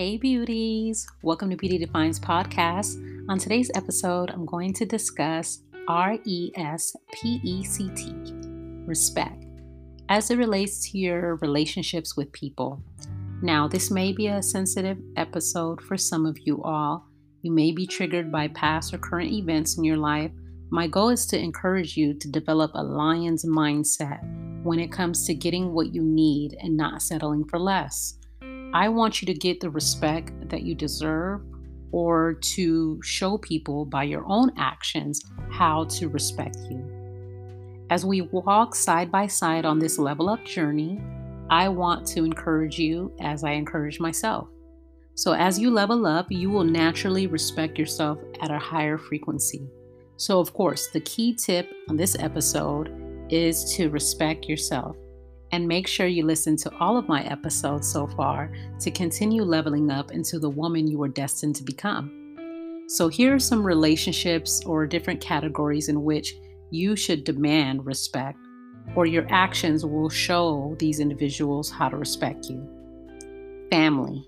Hey, beauties! Welcome to Beauty Defines Podcast. On today's episode, I'm going to discuss R E S P E C T, respect, as it relates to your relationships with people. Now, this may be a sensitive episode for some of you all. You may be triggered by past or current events in your life. My goal is to encourage you to develop a lion's mindset when it comes to getting what you need and not settling for less. I want you to get the respect that you deserve or to show people by your own actions how to respect you. As we walk side by side on this level up journey, I want to encourage you as I encourage myself. So, as you level up, you will naturally respect yourself at a higher frequency. So, of course, the key tip on this episode is to respect yourself and make sure you listen to all of my episodes so far to continue leveling up into the woman you are destined to become. So, here are some relationships or different categories in which you should demand respect, or your actions will show these individuals how to respect you. Family.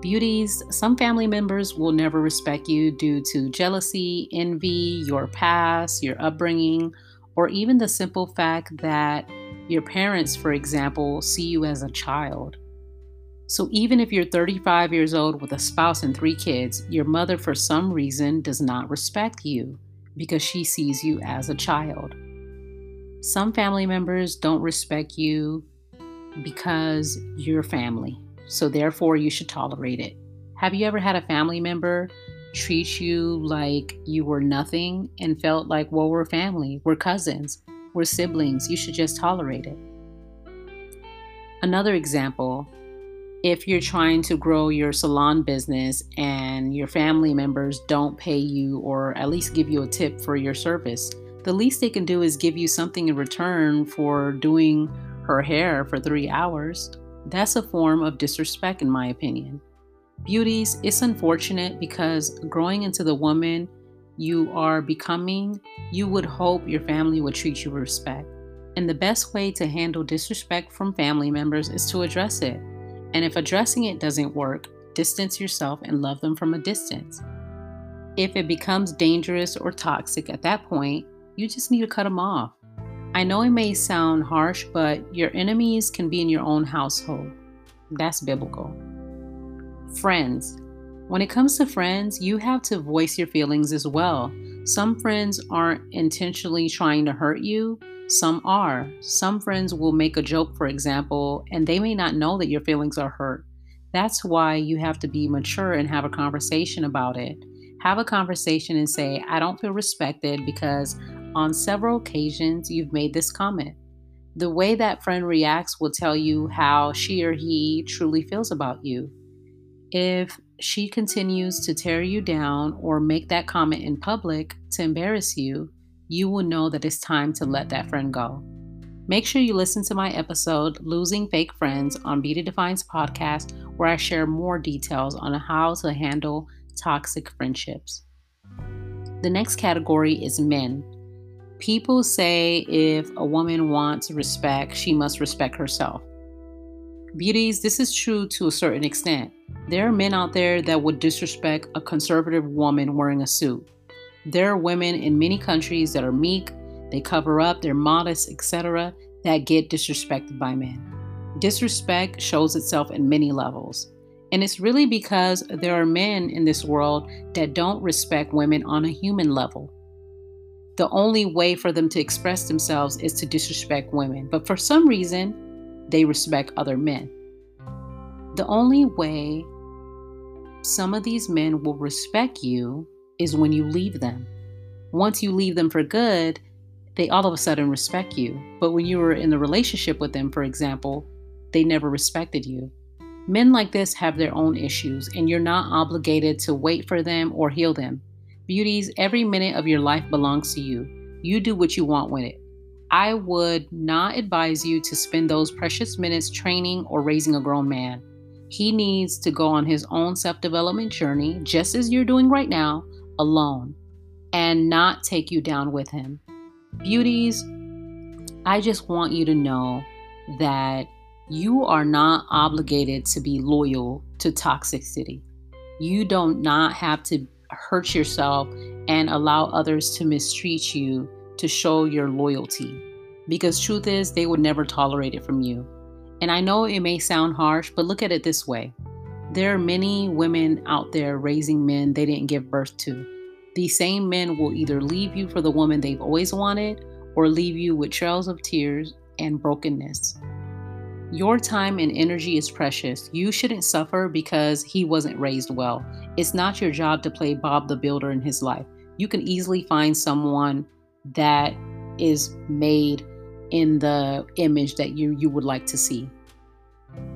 Beauties, some family members will never respect you due to jealousy, envy, your past, your upbringing, or even the simple fact that your parents, for example, see you as a child. So even if you're 35 years old with a spouse and three kids, your mother, for some reason, does not respect you because she sees you as a child. Some family members don't respect you because you're family, so therefore you should tolerate it. Have you ever had a family member treat you like you were nothing and felt like, well, we're family, we're cousins? We're siblings. You should just tolerate it. Another example if you're trying to grow your salon business and your family members don't pay you or at least give you a tip for your service, the least they can do is give you something in return for doing her hair for three hours. That's a form of disrespect, in my opinion. Beauties, it's unfortunate because growing into the woman you are becoming, you would hope your family would treat you with respect. And the best way to handle disrespect from family members is to address it. And if addressing it doesn't work, distance yourself and love them from a distance. If it becomes dangerous or toxic at that point, you just need to cut them off. I know it may sound harsh, but your enemies can be in your own household. That's biblical. Friends, when it comes to friends, you have to voice your feelings as well. Some friends aren't intentionally trying to hurt you, some are. Some friends will make a joke, for example, and they may not know that your feelings are hurt. That's why you have to be mature and have a conversation about it. Have a conversation and say, I don't feel respected because on several occasions you've made this comment. The way that friend reacts will tell you how she or he truly feels about you. If she continues to tear you down or make that comment in public to embarrass you, you will know that it's time to let that friend go. Make sure you listen to my episode, Losing Fake Friends, on Beauty Defines podcast, where I share more details on how to handle toxic friendships. The next category is men. People say if a woman wants respect, she must respect herself. Beauties, this is true to a certain extent. There are men out there that would disrespect a conservative woman wearing a suit. There are women in many countries that are meek, they cover up, they're modest, etc., that get disrespected by men. Disrespect shows itself in many levels. And it's really because there are men in this world that don't respect women on a human level. The only way for them to express themselves is to disrespect women. But for some reason, they respect other men. The only way some of these men will respect you is when you leave them. Once you leave them for good, they all of a sudden respect you. But when you were in the relationship with them, for example, they never respected you. Men like this have their own issues, and you're not obligated to wait for them or heal them. Beauties, every minute of your life belongs to you. You do what you want with it. I would not advise you to spend those precious minutes training or raising a grown man. He needs to go on his own self development journey, just as you're doing right now, alone, and not take you down with him. Beauties, I just want you to know that You are not obligated to be loyal to toxicity. You don't not have to hurt yourself and allow others to mistreat you to show your loyalty. Because truth is, they would never tolerate it from you. And I know it may sound harsh, but look at it this way. There are many women out there raising men they didn't give birth to. These same men will either leave you for the woman they've always wanted or leave you with trails of tears and brokenness. Your time and energy is precious. You shouldn't suffer because he wasn't raised well. It's not your job to play Bob the Builder in his life. You can easily find someone that is made in the image that you you would like to see.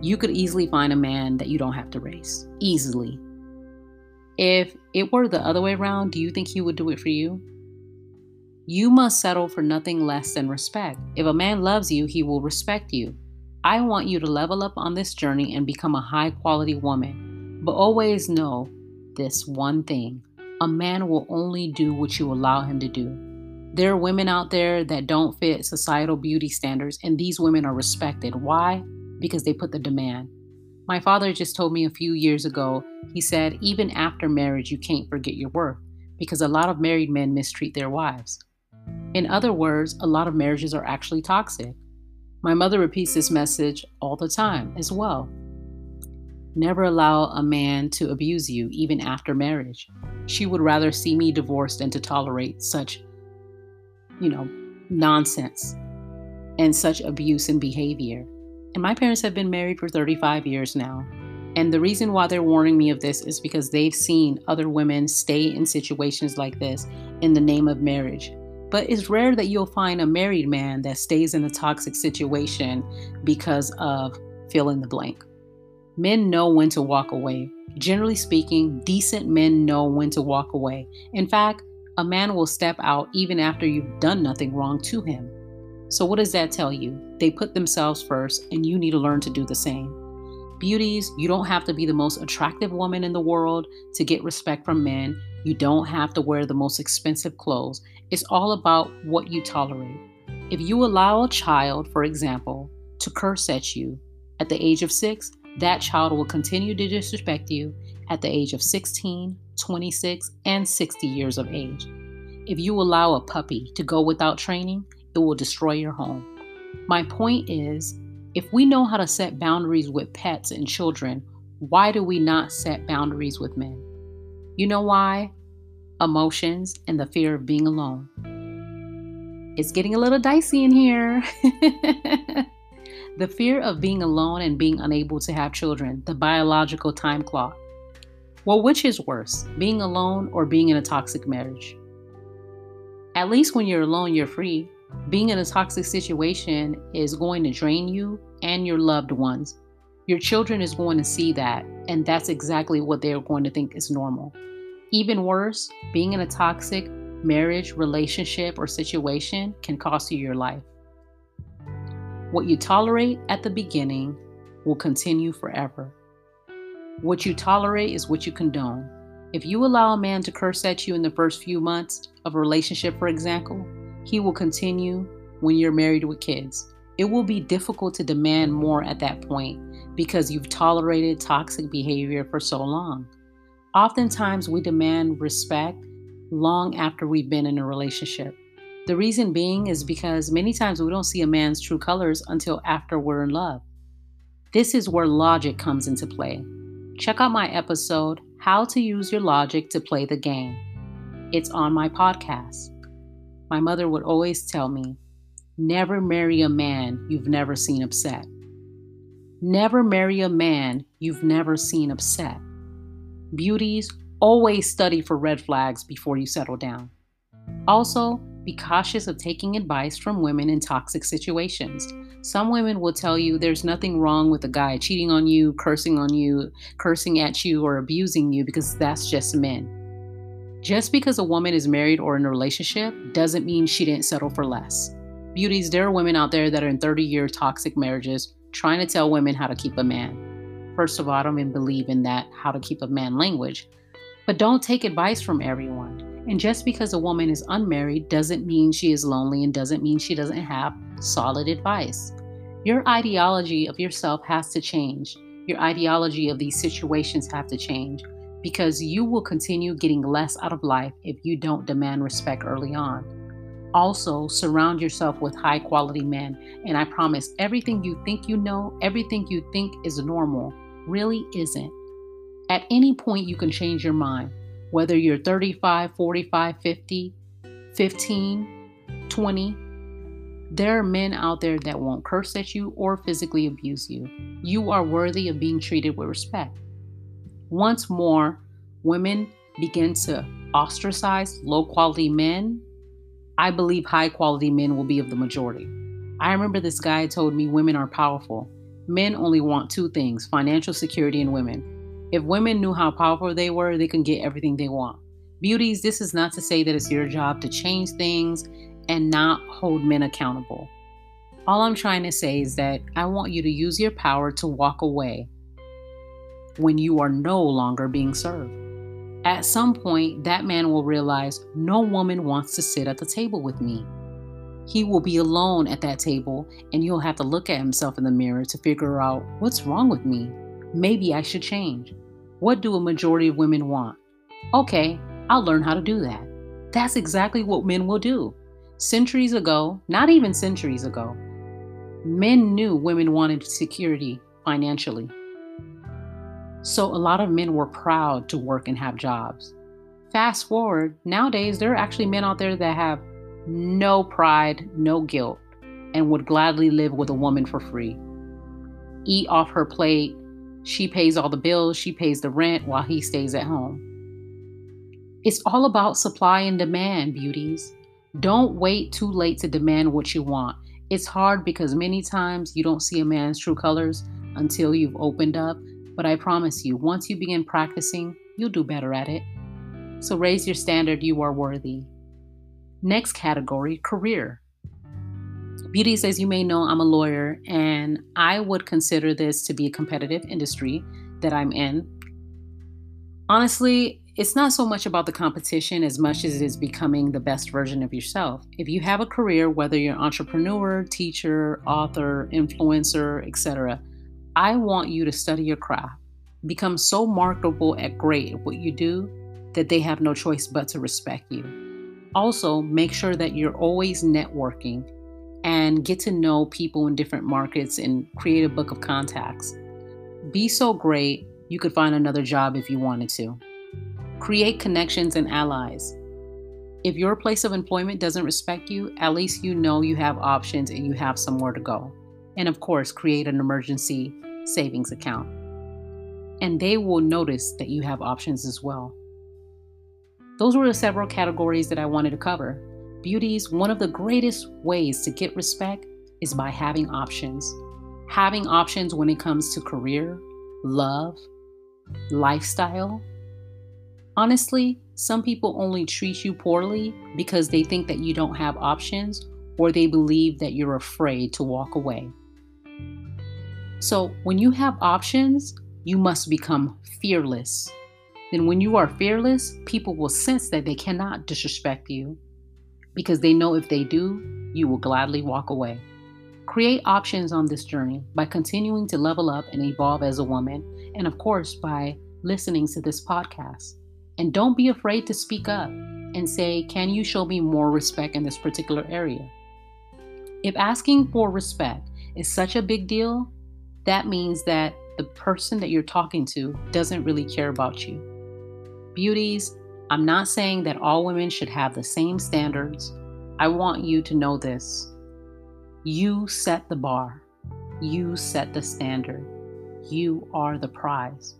You could easily find a man that you don't have to raise. Easily. If it were the other way around, do you think he would do it for you? You must settle for nothing less than respect. If a man loves you, he will respect you. I want you to level up on this journey and become a high quality woman. But always know this one thing a man will only do what you allow him to do. There are women out there that don't fit societal beauty standards, and these women are respected. Why? Because they put the demand. My father just told me a few years ago, he said, even after marriage, you can't forget your worth because a lot of married men mistreat their wives. In other words, a lot of marriages are actually toxic. My mother repeats this message all the time as well. Never allow a man to abuse you, even after marriage. She would rather see me divorced than to tolerate such you know, nonsense and such abuse and behavior. And my parents have been married for 35 years now. And the reason why they're warning me of this is because they've seen other women stay in situations like this in the name of marriage. But it's rare that you'll find a married man that stays in a toxic situation because of fill in the blank. Men know when to walk away. Generally speaking, decent men know when to walk away. In fact, a man will step out even after you've done nothing wrong to him. So, what does that tell you? They put themselves first, and you need to learn to do the same. Beauties, you don't have to be the most attractive woman in the world to get respect from men. You don't have to wear the most expensive clothes. It's all about what you tolerate. If you allow a child, for example, to curse at you at the age of six, that child will continue to disrespect you at the age of 16, 26, and 60 years of age. If you allow a puppy to go without training, it will destroy your home. My point is if we know how to set boundaries with pets and children, why do we not set boundaries with men? You know why? Emotions and the fear of being alone. It's getting a little dicey in here. the fear of being alone and being unable to have children, the biological time clock. Well, which is worse, being alone or being in a toxic marriage? At least when you're alone, you're free. Being in a toxic situation is going to drain you and your loved ones. Your children is going to see that, and that's exactly what they're going to think is normal. Even worse, being in a toxic marriage, relationship, or situation can cost you your life. What you tolerate at the beginning will continue forever. What you tolerate is what you condone. If you allow a man to curse at you in the first few months of a relationship, for example, he will continue when you're married with kids. It will be difficult to demand more at that point because you've tolerated toxic behavior for so long. Oftentimes, we demand respect long after we've been in a relationship. The reason being is because many times we don't see a man's true colors until after we're in love. This is where logic comes into play. Check out my episode, How to Use Your Logic to Play the Game. It's on my podcast. My mother would always tell me, Never marry a man you've never seen upset. Never marry a man you've never seen upset. Beauties, always study for red flags before you settle down. Also, be cautious of taking advice from women in toxic situations. Some women will tell you there's nothing wrong with a guy cheating on you, cursing on you, cursing at you, or abusing you because that's just men. Just because a woman is married or in a relationship doesn't mean she didn't settle for less. Beauties, there are women out there that are in 30 year toxic marriages trying to tell women how to keep a man. First of all, I don't even believe in that how to keep a man language. But don't take advice from everyone. And just because a woman is unmarried doesn't mean she is lonely and doesn't mean she doesn't have solid advice. Your ideology of yourself has to change. Your ideology of these situations have to change because you will continue getting less out of life if you don't demand respect early on. Also, surround yourself with high quality men, and I promise everything you think you know, everything you think is normal, really isn't. At any point, you can change your mind, whether you're 35, 45, 50, 15, 20. There are men out there that won't curse at you or physically abuse you. You are worthy of being treated with respect. Once more, women begin to ostracize low quality men I believe high quality men will be of the majority. I remember this guy told me women are powerful. Men only want two things financial security and women. If women knew how powerful they were, they can get everything they want. Beauties, this is not to say that it's your job to change things and not hold men accountable. All I'm trying to say is that I want you to use your power to walk away when you are no longer being served. At some point, that man will realize no woman wants to sit at the table with me. He will be alone at that table, and he'll have to look at himself in the mirror to figure out what's wrong with me. Maybe I should change. What do a majority of women want? Okay, I'll learn how to do that. That's exactly what men will do. Centuries ago, not even centuries ago, men knew women wanted security financially. So a lot of men were proud to work and have jobs. Fast forward, nowadays, there are actually men out there that have no pride, no guilt, and would gladly live with a woman for free. Eat off her plate. She pays all the bills, she pays the rent while he stays at home. It's all about supply and demand, beauties. Don't wait too late to demand what you want. It's hard because many times you don't see a man's true colors until you've opened up but I promise you, once you begin practicing, you'll do better at it. So raise your standard, you are worthy. Next category career. Beauties, as you may know, I'm a lawyer, and I would consider this to be a competitive industry that I'm in. Honestly, it's not so much about the competition as much as it is becoming the best version of yourself. If you have a career, whether you're an entrepreneur, teacher, author, influencer, etc., I want you to study your craft, become so marketable at great at what you do that they have no choice but to respect you. Also, make sure that you're always networking and get to know people in different markets and create a book of contacts. Be so great, you could find another job if you wanted to. Create connections and allies. If your place of employment doesn't respect you, at least you know you have options and you have somewhere to go. And of course, create an emergency savings account. And they will notice that you have options as well. Those were the several categories that I wanted to cover. Beauties, one of the greatest ways to get respect is by having options. Having options when it comes to career, love, lifestyle. Honestly, some people only treat you poorly because they think that you don't have options or they believe that you're afraid to walk away. So, when you have options, you must become fearless. Then, when you are fearless, people will sense that they cannot disrespect you because they know if they do, you will gladly walk away. Create options on this journey by continuing to level up and evolve as a woman, and of course, by listening to this podcast. And don't be afraid to speak up and say, Can you show me more respect in this particular area? If asking for respect is such a big deal, that means that the person that you're talking to doesn't really care about you. Beauties, I'm not saying that all women should have the same standards. I want you to know this. You set the bar, you set the standard. You are the prize.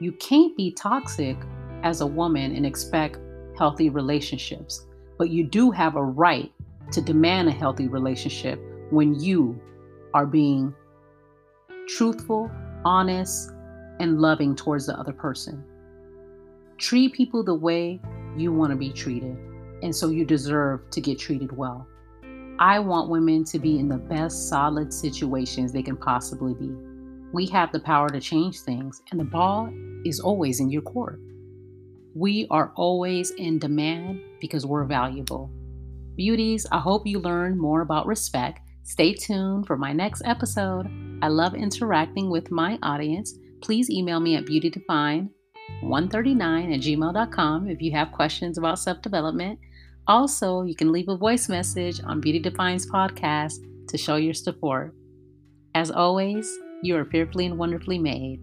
You can't be toxic as a woman and expect healthy relationships, but you do have a right to demand a healthy relationship when you are being truthful, honest, and loving towards the other person. Treat people the way you want to be treated, and so you deserve to get treated well. I want women to be in the best solid situations they can possibly be. We have the power to change things, and the ball is always in your court. We are always in demand because we're valuable. Beauties, I hope you learn more about respect Stay tuned for my next episode. I love interacting with my audience. Please email me at beautydefine139 at gmail.com if you have questions about self development. Also, you can leave a voice message on Beauty Defines podcast to show your support. As always, you are fearfully and wonderfully made.